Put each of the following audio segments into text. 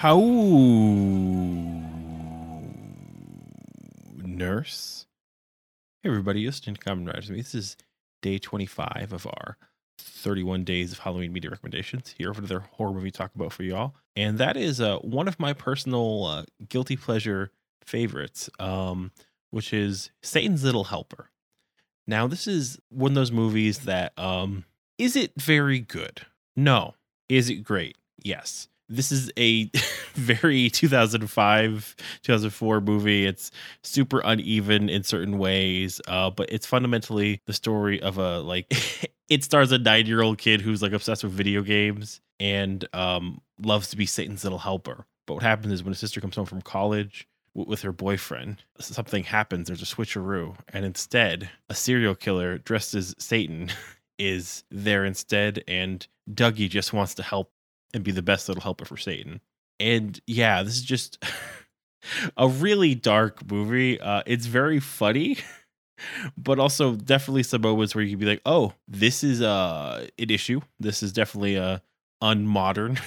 How? Nurse? Hey everybody, it's with Common This is day 25 of our 31 days of Halloween media recommendations. Here for another horror movie talk about for y'all, and that is uh, one of my personal uh, guilty pleasure favorites. Um, which is Satan's Little Helper. Now, this is one of those movies that um, is it very good? No. Is it great? Yes this is a very 2005 2004 movie it's super uneven in certain ways uh, but it's fundamentally the story of a like it stars a nine year old kid who's like obsessed with video games and um, loves to be satan's little helper but what happens is when his sister comes home from college with her boyfriend something happens there's a switcheroo and instead a serial killer dressed as satan is there instead and dougie just wants to help and be the best little helper for Satan. And yeah, this is just a really dark movie. Uh, it's very funny, but also definitely some moments where you can be like, "Oh, this is uh, an issue. This is definitely a uh, unmodern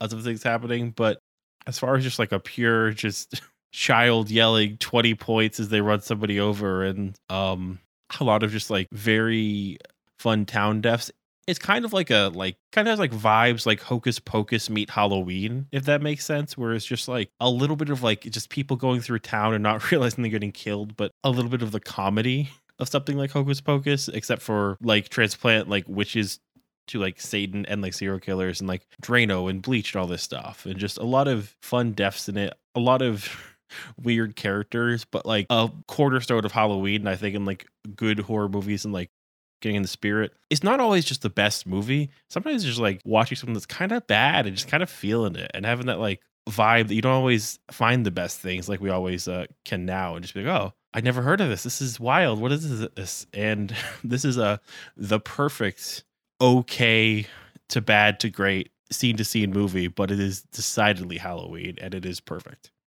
of things happening." But as far as just like a pure, just child yelling 20 points as they run somebody over and um a lot of just like very fun town deaths. It's kind of like a like kind of has like vibes like hocus pocus meet halloween if that makes sense where it's just like a little bit of like just people going through town and not realizing they're getting killed but a little bit of the comedy of something like hocus pocus except for like transplant like witches to like satan and like serial killers and like drano and bleach and all this stuff and just a lot of fun deaths in it. A lot of weird characters, but like a cornerstone of Halloween, and I think, in like good horror movies and like getting in the spirit. It's not always just the best movie. Sometimes just like watching something that's kind of bad and just kind of feeling it and having that like vibe that you don't always find the best things like we always uh, can now and just be like, oh, I never heard of this. This is wild. What is this? And this is a the perfect okay to bad to great scene to scene movie, but it is decidedly Halloween and it is perfect.